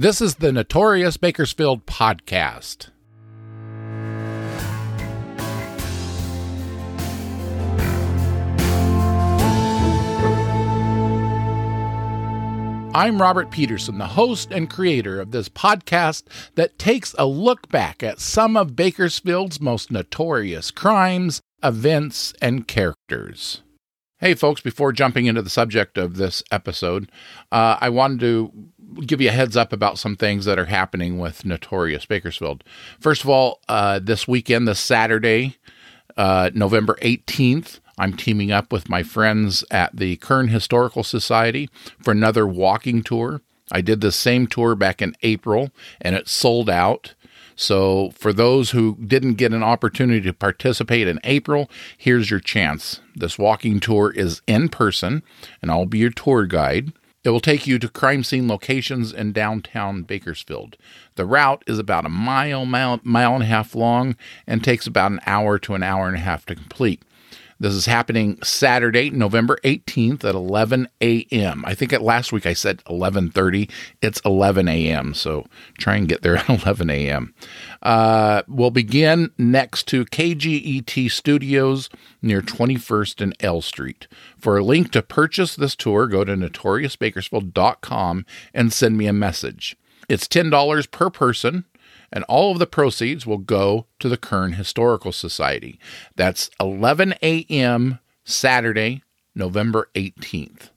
This is the Notorious Bakersfield Podcast. I'm Robert Peterson, the host and creator of this podcast that takes a look back at some of Bakersfield's most notorious crimes, events, and characters. Hey, folks, before jumping into the subject of this episode, uh, I wanted to give you a heads up about some things that are happening with Notorious Bakersfield. First of all, uh, this weekend, this Saturday, uh, November 18th, I'm teaming up with my friends at the Kern Historical Society for another walking tour. I did the same tour back in April and it sold out. So, for those who didn't get an opportunity to participate in April, here's your chance. This walking tour is in person, and I'll be your tour guide. It will take you to crime scene locations in downtown Bakersfield. The route is about a mile, mile, mile and a half long and takes about an hour to an hour and a half to complete. This is happening Saturday, November 18th at 11 a.m. I think at last week I said 11:30. It's 11 a.m. So try and get there at 11 a.m. Uh, we'll begin next to KGET Studios near 21st and L Street. For a link to purchase this tour, go to notoriousbakersfield.com and send me a message. It's $10 per person and all of the proceeds will go to the Kern Historical Society. That's 11 a.m. Saturday, November 18th.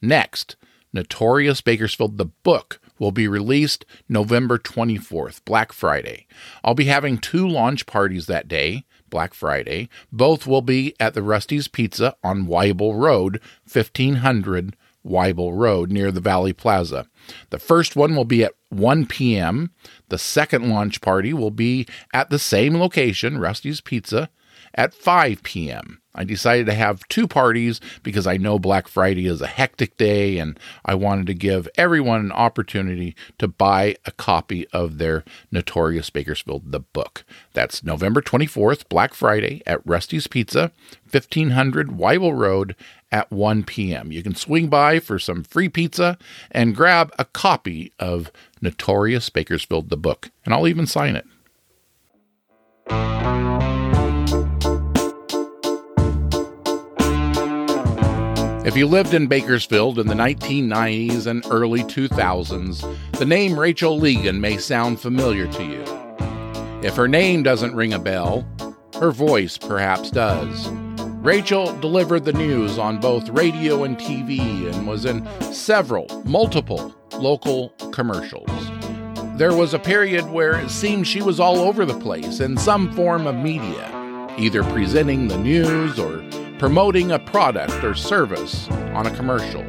Next, Notorious Bakersfield, the book, will be released November 24th, Black Friday. I'll be having two launch parties that day, Black Friday. Both will be at the Rusty's Pizza on Wible Road, 1500 Wible Road near the Valley Plaza. The first one will be at 1 p.m. The second launch party will be at the same location, Rusty's Pizza, at 5 p.m. I decided to have two parties because I know Black Friday is a hectic day and I wanted to give everyone an opportunity to buy a copy of their Notorious Bakersfield, the book. That's November 24th, Black Friday at Rusty's Pizza, 1500 Wible Road at 1 p.m. You can swing by for some free pizza and grab a copy of Notorious Bakersfield, the book, and I'll even sign it. If you lived in Bakersfield in the 1990s and early 2000s, the name Rachel Legan may sound familiar to you. If her name doesn't ring a bell, her voice perhaps does. Rachel delivered the news on both radio and TV and was in several, multiple local commercials. There was a period where it seemed she was all over the place in some form of media, either presenting the news or promoting a product or service on a commercial.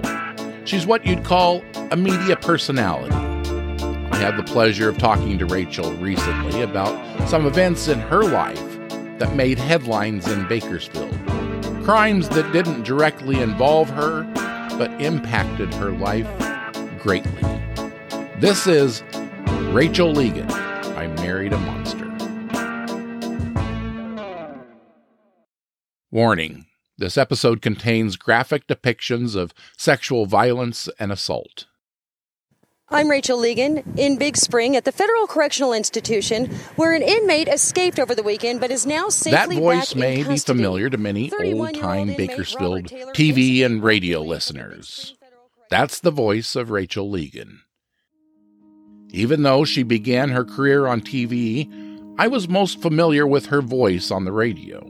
She's what you'd call a media personality. I had the pleasure of talking to Rachel recently about some events in her life that made headlines in Bakersfield. Crimes that didn't directly involve her, but impacted her life greatly. This is Rachel Legan. I Married a Monster. Warning this episode contains graphic depictions of sexual violence and assault. I'm Rachel Legan in Big Spring at the Federal Correctional Institution, where an inmate escaped over the weekend but is now safely. That voice back may be familiar to many 31-year-old old time Bakersfield TV and radio release from the Big listeners. Spring Federal Correctional That's the voice of Rachel Legan. Even though she began her career on TV, I was most familiar with her voice on the radio.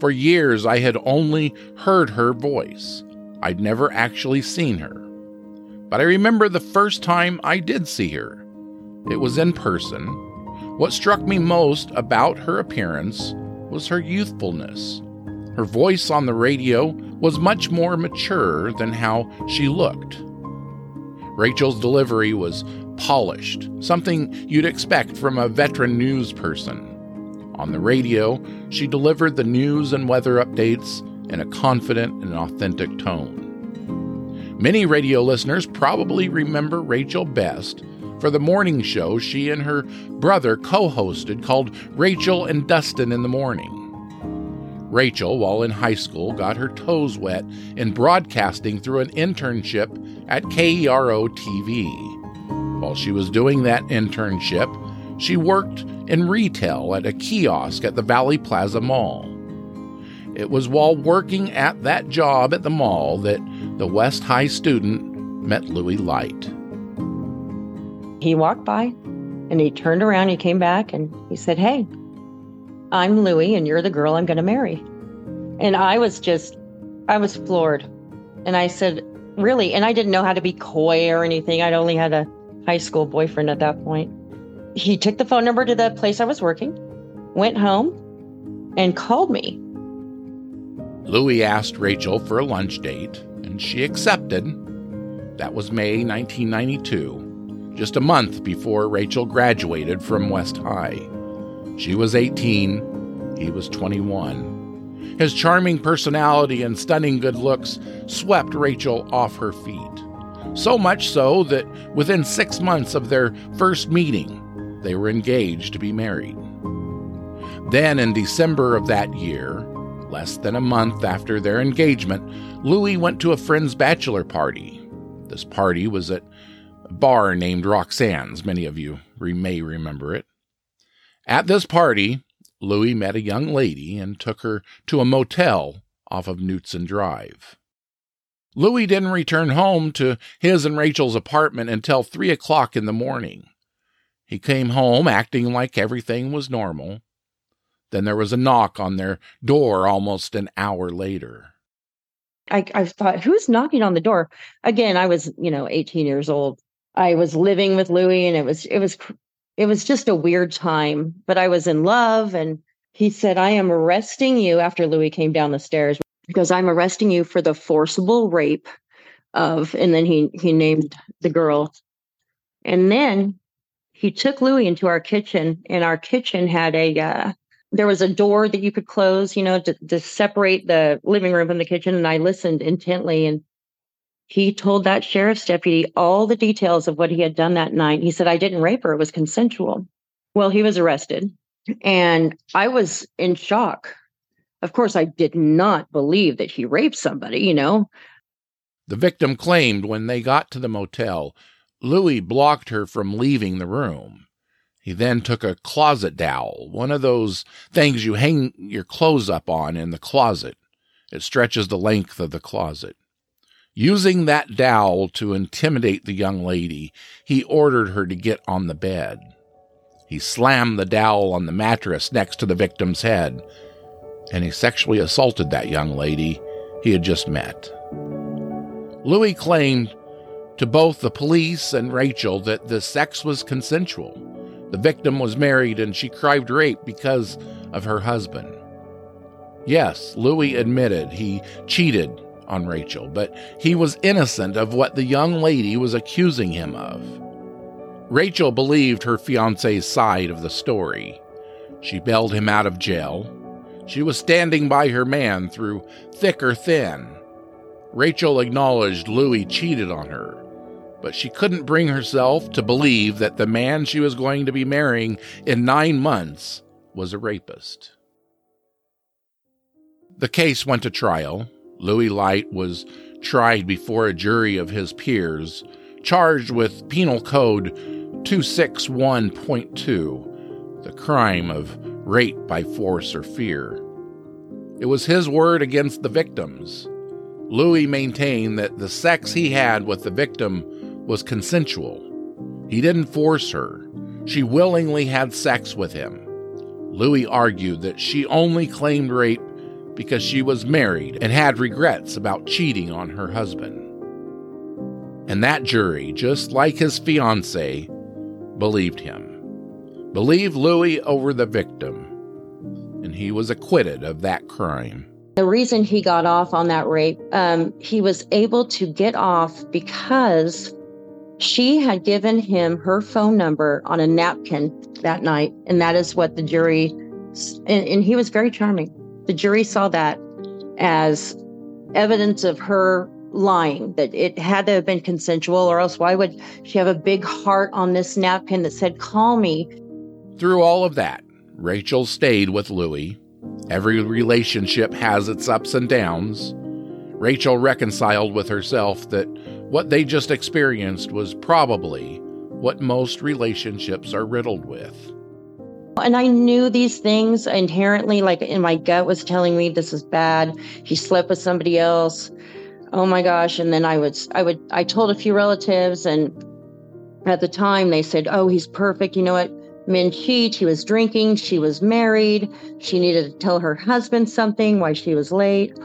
For years, I had only heard her voice. I'd never actually seen her. But I remember the first time I did see her. It was in person. What struck me most about her appearance was her youthfulness. Her voice on the radio was much more mature than how she looked. Rachel's delivery was polished, something you'd expect from a veteran news person. On the radio, she delivered the news and weather updates in a confident and authentic tone. Many radio listeners probably remember Rachel best for the morning show she and her brother co hosted called Rachel and Dustin in the Morning. Rachel, while in high school, got her toes wet in broadcasting through an internship at KERO TV. While she was doing that internship, she worked in retail at a kiosk at the Valley Plaza Mall. It was while working at that job at the mall that the West High student met Louis Light. He walked by and he turned around, he came back and he said, Hey, I'm Louis and you're the girl I'm going to marry. And I was just, I was floored. And I said, Really? And I didn't know how to be coy or anything. I'd only had a high school boyfriend at that point. He took the phone number to the place I was working, went home, and called me. Louis asked Rachel for a lunch date, she accepted. That was May 1992, just a month before Rachel graduated from West High. She was 18, he was 21. His charming personality and stunning good looks swept Rachel off her feet. So much so that within six months of their first meeting, they were engaged to be married. Then, in December of that year, less than a month after their engagement, Louis went to a friend's bachelor party. This party was at a bar named Roxanne's. Many of you may remember it. At this party, Louis met a young lady and took her to a motel off of Knudsen Drive. Louis didn't return home to his and Rachel's apartment until three o'clock in the morning. He came home acting like everything was normal. Then there was a knock on their door almost an hour later. I, I thought, who's knocking on the door? Again, I was, you know, 18 years old. I was living with Louis and it was, it was, it was just a weird time, but I was in love. And he said, I am arresting you after Louis came down the stairs because I'm arresting you for the forcible rape of, and then he, he named the girl. And then he took Louis into our kitchen and our kitchen had a, uh, there was a door that you could close, you know, to, to separate the living room from the kitchen. And I listened intently and he told that sheriff's deputy all the details of what he had done that night. He said, I didn't rape her, it was consensual. Well, he was arrested and I was in shock. Of course, I did not believe that he raped somebody, you know. The victim claimed when they got to the motel, Louis blocked her from leaving the room. He then took a closet dowel, one of those things you hang your clothes up on in the closet. It stretches the length of the closet. Using that dowel to intimidate the young lady, he ordered her to get on the bed. He slammed the dowel on the mattress next to the victim's head, and he sexually assaulted that young lady he had just met. Louis claimed to both the police and Rachel that the sex was consensual. The victim was married and she cried rape because of her husband. Yes, Louis admitted he cheated on Rachel, but he was innocent of what the young lady was accusing him of. Rachel believed her fiance's side of the story. She bailed him out of jail. She was standing by her man through thick or thin. Rachel acknowledged Louis cheated on her but she couldn't bring herself to believe that the man she was going to be marrying in nine months was a rapist. The case went to trial. Louis Light was tried before a jury of his peers, charged with Penal Code 261.2, the crime of rape by force or fear. It was his word against the victims. Louis maintained that the sex he had with the victim was consensual. He didn't force her. She willingly had sex with him. Louis argued that she only claimed rape because she was married and had regrets about cheating on her husband. And that jury, just like his fiancee, believed him. Believed Louis over the victim. And he was acquitted of that crime. The reason he got off on that rape, um, he was able to get off because she had given him her phone number on a napkin that night, and that is what the jury, and, and he was very charming. The jury saw that as evidence of her lying, that it had to have been consensual, or else why would she have a big heart on this napkin that said, Call me? Through all of that, Rachel stayed with Louis. Every relationship has its ups and downs. Rachel reconciled with herself that what they just experienced was probably what most relationships are riddled with. And I knew these things inherently, like in my gut was telling me this is bad. He slept with somebody else. Oh my gosh. And then I would, I would, I told a few relatives, and at the time they said, Oh, he's perfect. You know what? Men cheat. He was drinking. She was married. She needed to tell her husband something why she was late.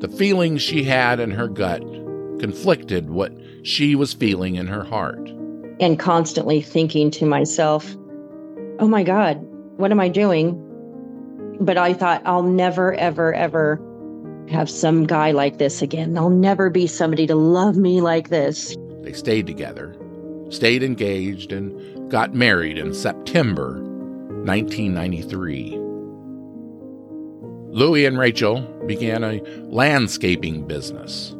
The feelings she had in her gut conflicted what she was feeling in her heart. And constantly thinking to myself, oh my God, what am I doing? But I thought, I'll never, ever, ever have some guy like this again. There'll never be somebody to love me like this. They stayed together, stayed engaged, and got married in September 1993. Louie and Rachel began a landscaping business.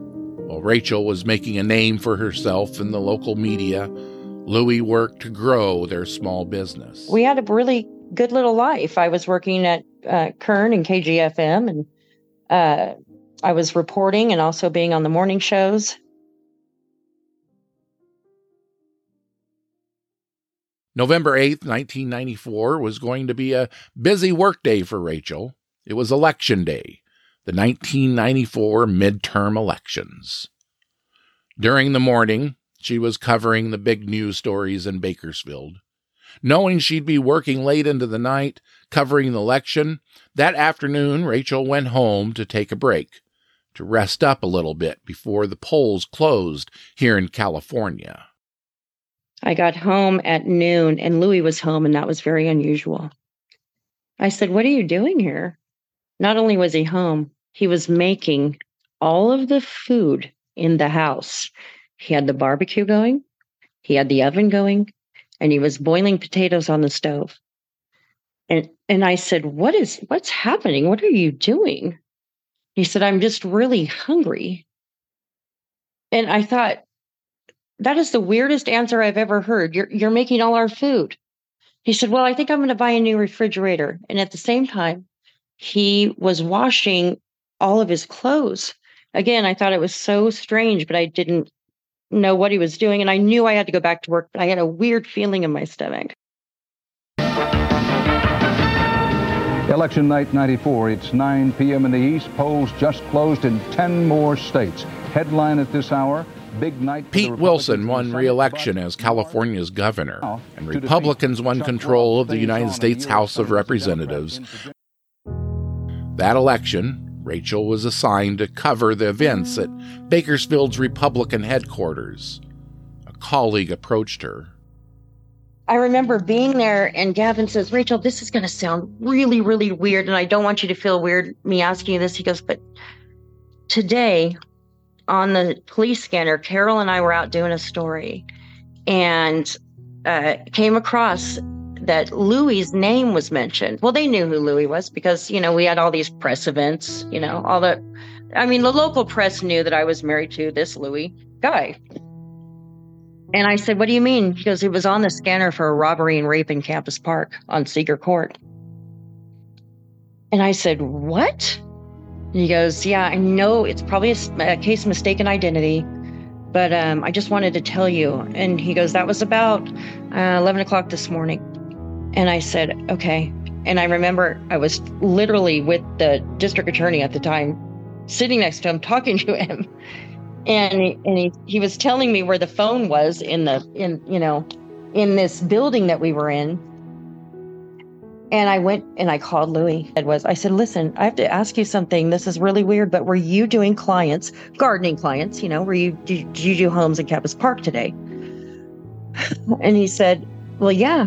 While Rachel was making a name for herself in the local media, Louie worked to grow their small business. We had a really good little life. I was working at uh, Kern and KGFM, and uh, I was reporting and also being on the morning shows. November 8th, 1994 was going to be a busy workday for Rachel. It was election day, the 1994 midterm elections. During the morning, she was covering the big news stories in Bakersfield. Knowing she'd be working late into the night covering the election, that afternoon Rachel went home to take a break, to rest up a little bit before the polls closed here in California. I got home at noon and Louie was home, and that was very unusual. I said, What are you doing here? Not only was he home, he was making all of the food in the house. He had the barbecue going, he had the oven going, and he was boiling potatoes on the stove. And and I said, "What is what's happening? What are you doing?" He said, "I'm just really hungry." And I thought, that is the weirdest answer I've ever heard. You're you're making all our food. He said, "Well, I think I'm going to buy a new refrigerator." And at the same time, he was washing all of his clothes. Again, I thought it was so strange, but I didn't know what he was doing. And I knew I had to go back to work, but I had a weird feeling in my stomach. Election night 94. It's 9 p.m. in the East. Polls just closed in 10 more states. Headline at this hour. Big night Pete Wilson won re-election as California's governor, and Republicans won control of the United States House of Representatives. That election, Rachel was assigned to cover the events at Bakersfield's Republican headquarters. A colleague approached her. I remember being there, and Gavin says, Rachel, this is going to sound really, really weird, and I don't want you to feel weird me asking you this. He goes, But today on the police scanner, Carol and I were out doing a story and uh, came across that Louie's name was mentioned. Well, they knew who Louie was because, you know, we had all these press events, you know, all the, I mean, the local press knew that I was married to this Louie guy. And I said, What do you mean? He goes, It was on the scanner for a robbery and rape in Campus Park on Seeger Court. And I said, What? And he goes, Yeah, I know it's probably a, a case of mistaken identity, but um, I just wanted to tell you. And he goes, That was about uh, 11 o'clock this morning. And I said, okay. And I remember I was literally with the district attorney at the time, sitting next to him, talking to him. And he, and he, he was telling me where the phone was in the in you know in this building that we were in. And I went and I called Louie. It was I said, listen, I have to ask you something. This is really weird, but were you doing clients, gardening clients? You know, were you did you do homes in Campus Park today? And he said, well, yeah.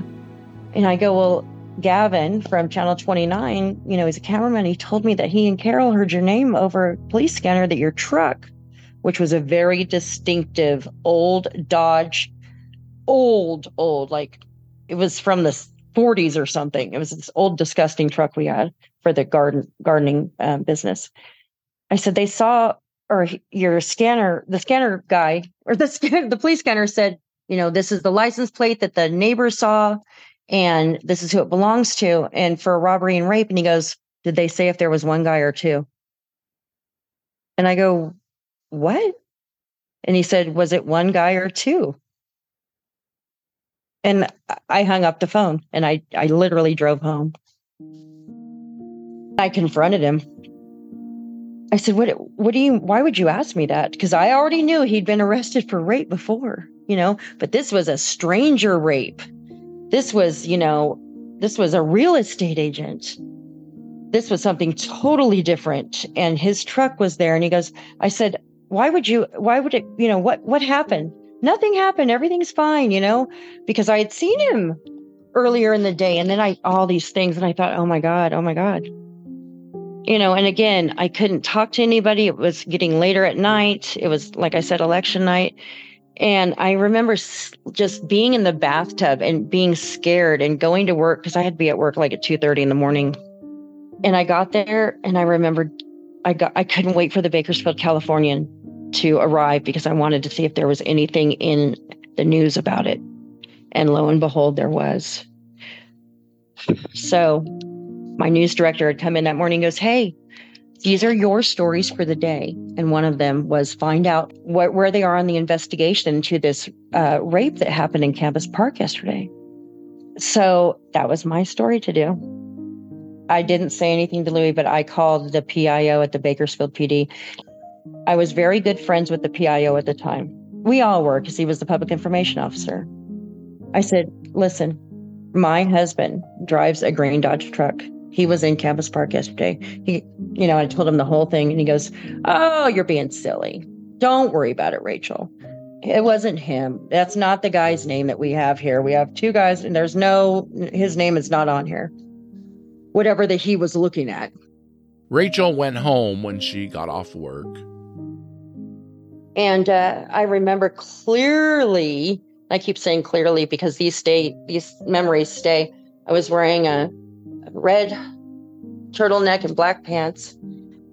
And I go, Well, Gavin from Channel 29, you know, he's a cameraman. He told me that he and Carol heard your name over a police scanner that your truck, which was a very distinctive old Dodge, old, old, like it was from the 40s or something. It was this old, disgusting truck we had for the garden gardening um, business. I said, They saw, or your scanner, the scanner guy, or the, the police scanner said, you know, this is the license plate that the neighbor saw and this is who it belongs to. And for robbery and rape. And he goes, Did they say if there was one guy or two? And I go, What? And he said, Was it one guy or two? And I hung up the phone and I, I literally drove home. I confronted him. I said, "What? What do you? Why would you ask me that? Because I already knew he'd been arrested for rape before, you know. But this was a stranger rape. This was, you know, this was a real estate agent. This was something totally different. And his truck was there. And he goes, I said, why would you? Why would it? You know what? What happened? Nothing happened. Everything's fine, you know, because I had seen him earlier in the day, and then I all these things, and I thought, oh my god, oh my god." you know, and again, I couldn't talk to anybody. It was getting later at night. It was, like I said, election night. And I remember just being in the bathtub and being scared and going to work because I had to be at work like at 2:30 in the morning. And I got there and I remembered I got I couldn't wait for the Bakersfield Californian to arrive because I wanted to see if there was anything in the news about it. And lo and behold, there was. So my news director had come in that morning goes, Hey, these are your stories for the day. And one of them was find out what, where they are on the investigation into this uh, rape that happened in Campus Park yesterday. So that was my story to do. I didn't say anything to Louis, but I called the PIO at the Bakersfield PD. I was very good friends with the PIO at the time. We all were because he was the public information officer. I said, listen, my husband drives a green Dodge truck. He was in Campus Park yesterday. He, you know, I told him the whole thing and he goes, Oh, you're being silly. Don't worry about it, Rachel. It wasn't him. That's not the guy's name that we have here. We have two guys and there's no, his name is not on here. Whatever that he was looking at. Rachel went home when she got off work. And uh, I remember clearly, I keep saying clearly because these stay, these memories stay. I was wearing a red turtleneck and black pants,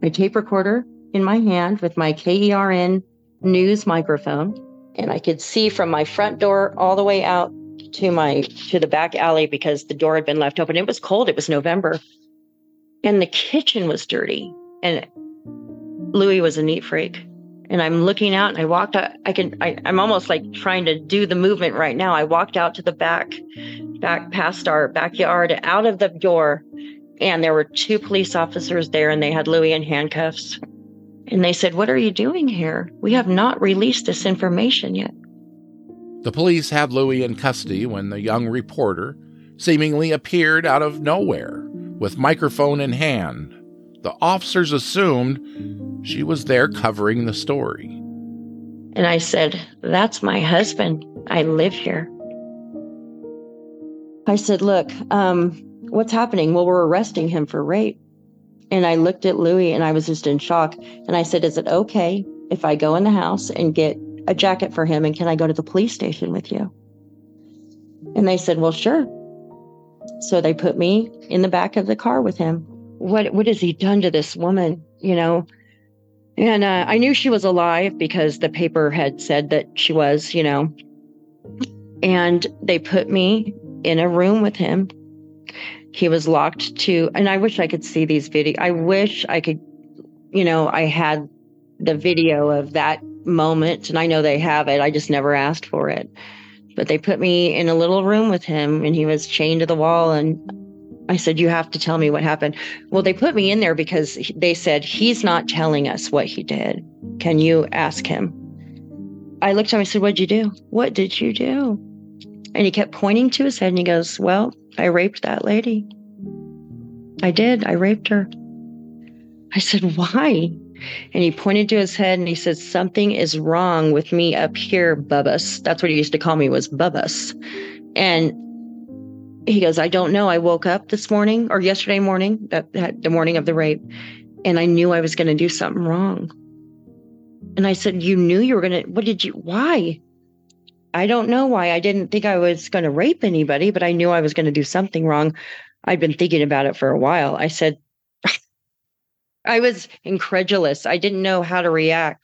my tape recorder in my hand with my KERN news microphone. And I could see from my front door all the way out to my to the back alley because the door had been left open. It was cold. It was November. And the kitchen was dirty. And Louis was a neat freak. And I'm looking out and I walked out. I can I, I'm almost like trying to do the movement right now. I walked out to the back back past our backyard, out of the door, and there were two police officers there, and they had Louis in handcuffs. And they said, What are you doing here? We have not released this information yet. The police had Louis in custody when the young reporter seemingly appeared out of nowhere with microphone in hand. The officers assumed she was there covering the story. And I said, That's my husband. I live here. I said, Look, um, what's happening? Well, we're arresting him for rape. And I looked at Louis and I was just in shock. And I said, Is it okay if I go in the house and get a jacket for him? And can I go to the police station with you? And they said, Well, sure. So they put me in the back of the car with him. What what has he done to this woman? You know? And uh, I knew she was alive because the paper had said that she was, you know. And they put me in a room with him. He was locked to, and I wish I could see these videos. I wish I could, you know, I had the video of that moment, and I know they have it. I just never asked for it. But they put me in a little room with him, and he was chained to the wall. And I said, You have to tell me what happened. Well, they put me in there because they said, He's not telling us what he did. Can you ask him? I looked at him, I said, What'd you do? What did you do? And he kept pointing to his head and he goes, Well, I raped that lady. I did. I raped her. I said, Why? And he pointed to his head and he said, Something is wrong with me up here, Bubbas. That's what he used to call me was Bubbas. And he goes, I don't know. I woke up this morning or yesterday morning, uh, that, that the morning of the rape, and I knew I was going to do something wrong. And I said, You knew you were going to, what did you, why? I don't know why. I didn't think I was going to rape anybody, but I knew I was going to do something wrong. I'd been thinking about it for a while. I said, I was incredulous. I didn't know how to react.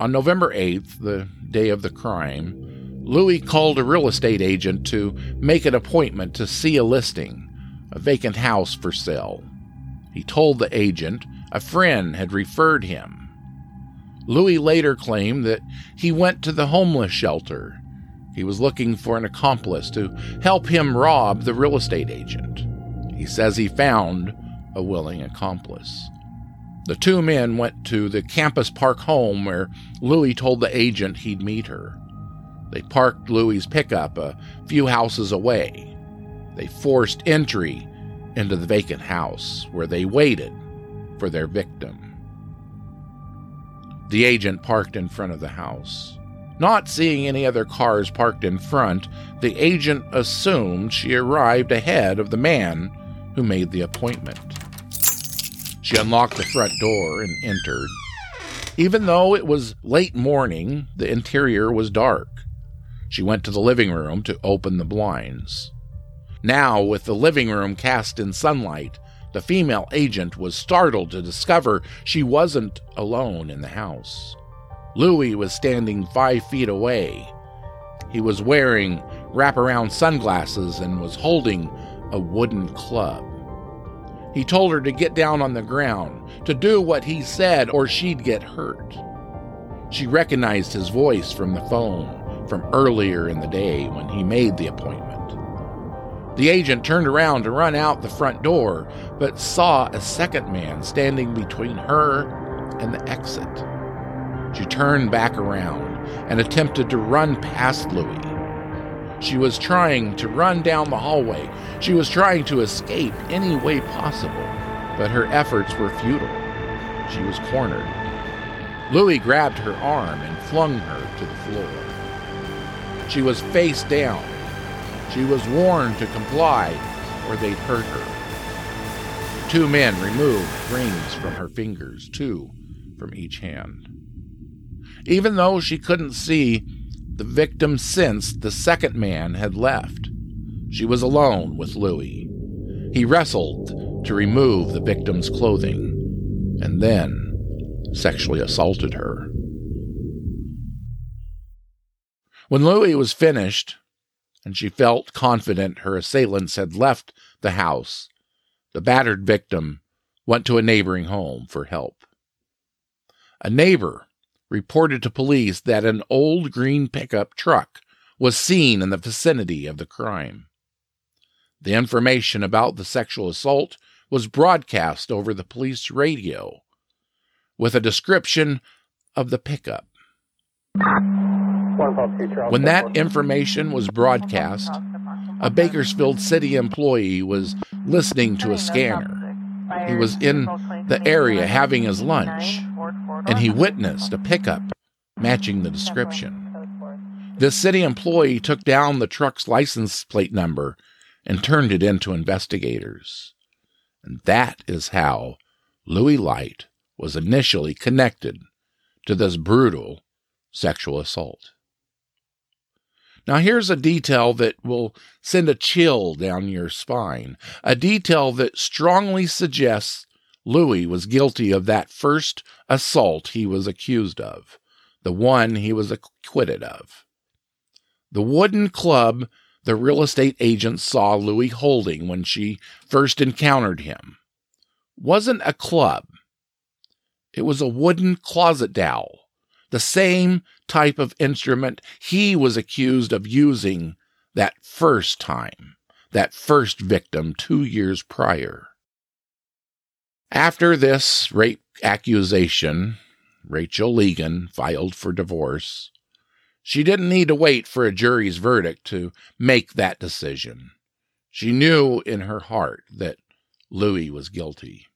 On November 8th, the day of the crime, Louis called a real estate agent to make an appointment to see a listing, a vacant house for sale. He told the agent a friend had referred him Louis later claimed that he went to the homeless shelter. He was looking for an accomplice to help him rob the real estate agent. He says he found a willing accomplice. The two men went to the campus park home where Louis told the agent he'd meet her. They parked Louis's pickup a few houses away. They forced entry into the vacant house where they waited for their victim. The agent parked in front of the house. Not seeing any other cars parked in front, the agent assumed she arrived ahead of the man who made the appointment. She unlocked the front door and entered. Even though it was late morning, the interior was dark. She went to the living room to open the blinds. Now, with the living room cast in sunlight, the female agent was startled to discover she wasn't alone in the house. Louis was standing five feet away. He was wearing wraparound sunglasses and was holding a wooden club. He told her to get down on the ground, to do what he said, or she'd get hurt. She recognized his voice from the phone from earlier in the day when he made the appointment. The agent turned around to run out the front door, but saw a second man standing between her and the exit. She turned back around and attempted to run past Louis. She was trying to run down the hallway. She was trying to escape any way possible, but her efforts were futile. She was cornered. Louis grabbed her arm and flung her to the floor. She was face down. She was warned to comply or they'd hurt her. Two men removed rings from her fingers, two from each hand. Even though she couldn't see the victim since the second man had left. She was alone with Louis. He wrestled to remove the victim's clothing and then sexually assaulted her. When Louis was finished and she felt confident her assailants had left the house, the battered victim went to a neighboring home for help. A neighbor reported to police that an old green pickup truck was seen in the vicinity of the crime. The information about the sexual assault was broadcast over the police radio with a description of the pickup. When that information was broadcast, a Bakersfield City employee was listening to a scanner. He was in the area having his lunch and he witnessed a pickup matching the description. This city employee took down the truck's license plate number and turned it into investigators. And that is how Louis Light was initially connected to this brutal sexual assault. Now, here's a detail that will send a chill down your spine, a detail that strongly suggests Louis was guilty of that first assault he was accused of, the one he was acquitted of. The wooden club the real estate agent saw Louis holding when she first encountered him wasn't a club. It was a wooden closet dowel, the same type of instrument he was accused of using that first time, that first victim two years prior. After this rape accusation, Rachel Legan filed for divorce. She didn't need to wait for a jury's verdict to make that decision. She knew in her heart that Louis was guilty.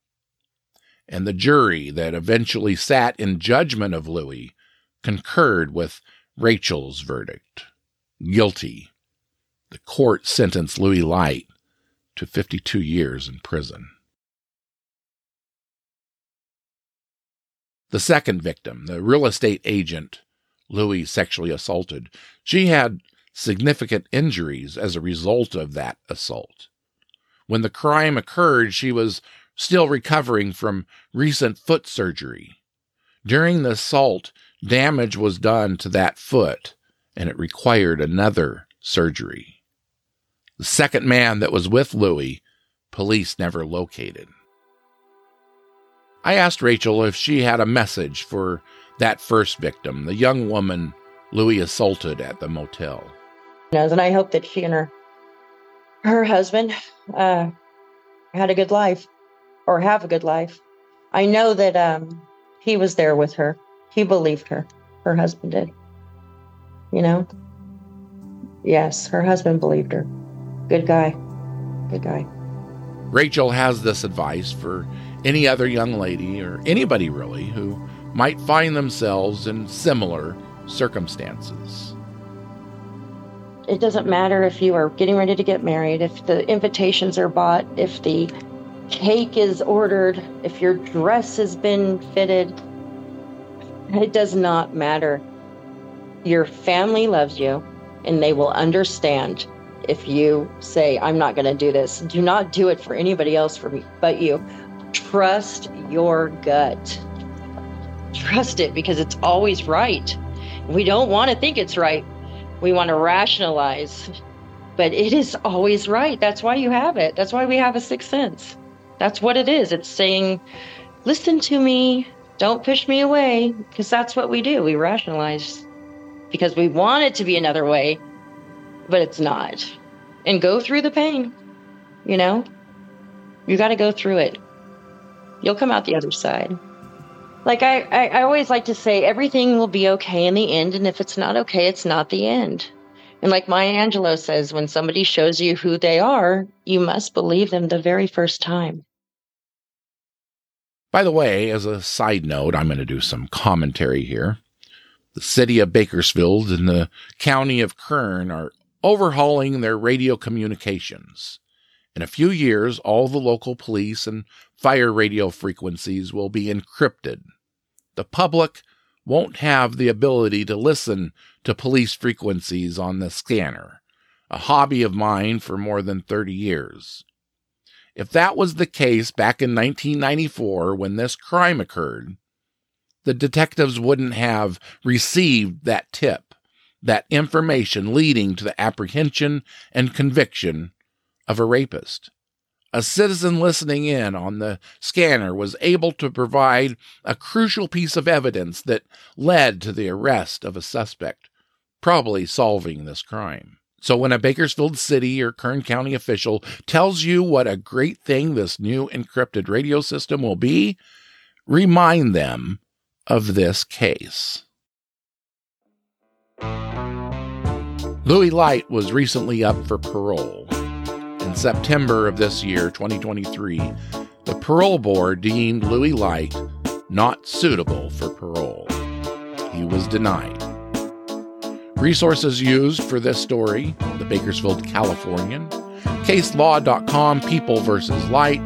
And the jury that eventually sat in judgment of Louis concurred with Rachel's verdict guilty. The court sentenced Louis Light to 52 years in prison. The second victim, the real estate agent Louis sexually assaulted, she had significant injuries as a result of that assault. When the crime occurred, she was still recovering from recent foot surgery. During the assault, damage was done to that foot, and it required another surgery. The second man that was with Louis, police never located. I asked Rachel if she had a message for that first victim, the young woman Louis assaulted at the motel. And I hope that she and her her husband uh, had a good life or have a good life. I know that um, he was there with her. He believed her. Her husband did. You know? Yes, her husband believed her. Good guy. Good guy. Rachel has this advice for any other young lady or anybody really who might find themselves in similar circumstances. It doesn't matter if you are getting ready to get married, if the invitations are bought, if the cake is ordered, if your dress has been fitted. It does not matter. Your family loves you and they will understand if you say, I'm not going to do this. Do not do it for anybody else for me but you. Trust your gut. Trust it because it's always right. We don't want to think it's right. We want to rationalize, but it is always right. That's why you have it. That's why we have a sixth sense. That's what it is. It's saying, listen to me, don't push me away, because that's what we do. We rationalize because we want it to be another way, but it's not. And go through the pain, you know? You got to go through it. You'll come out the other side. Like I, I, I always like to say, everything will be okay in the end. And if it's not okay, it's not the end. And like Maya Angelou says, when somebody shows you who they are, you must believe them the very first time. By the way, as a side note, I'm going to do some commentary here. The city of Bakersfield and the county of Kern are overhauling their radio communications. In a few years, all the local police and fire radio frequencies will be encrypted. The public won't have the ability to listen to police frequencies on the scanner, a hobby of mine for more than 30 years. If that was the case back in 1994 when this crime occurred, the detectives wouldn't have received that tip, that information leading to the apprehension and conviction of a rapist. A citizen listening in on the scanner was able to provide a crucial piece of evidence that led to the arrest of a suspect, probably solving this crime. So when a Bakersfield City or Kern County official tells you what a great thing this new encrypted radio system will be, remind them of this case. Louis Light was recently up for parole. In September of this year, 2023, the parole board deemed Louis Light not suitable for parole. He was denied. Resources used for this story the Bakersfield Californian, caselaw.com, People versus Light,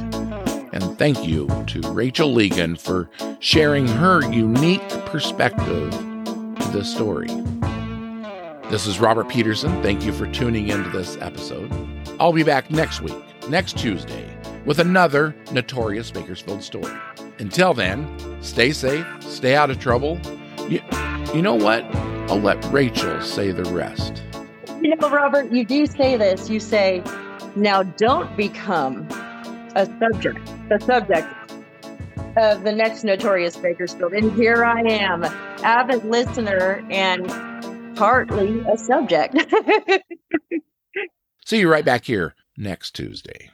and thank you to Rachel Legan for sharing her unique perspective to this story. This is Robert Peterson. Thank you for tuning into this episode. I'll be back next week, next Tuesday, with another notorious Bakersfield story. Until then, stay safe, stay out of trouble. You, you know what? I'll let Rachel say the rest. You know, Robert, you do say this. You say, now don't become a subject, the subject of the next notorious Bakersfield. And here I am, avid listener and partly a subject. See you right back here next Tuesday.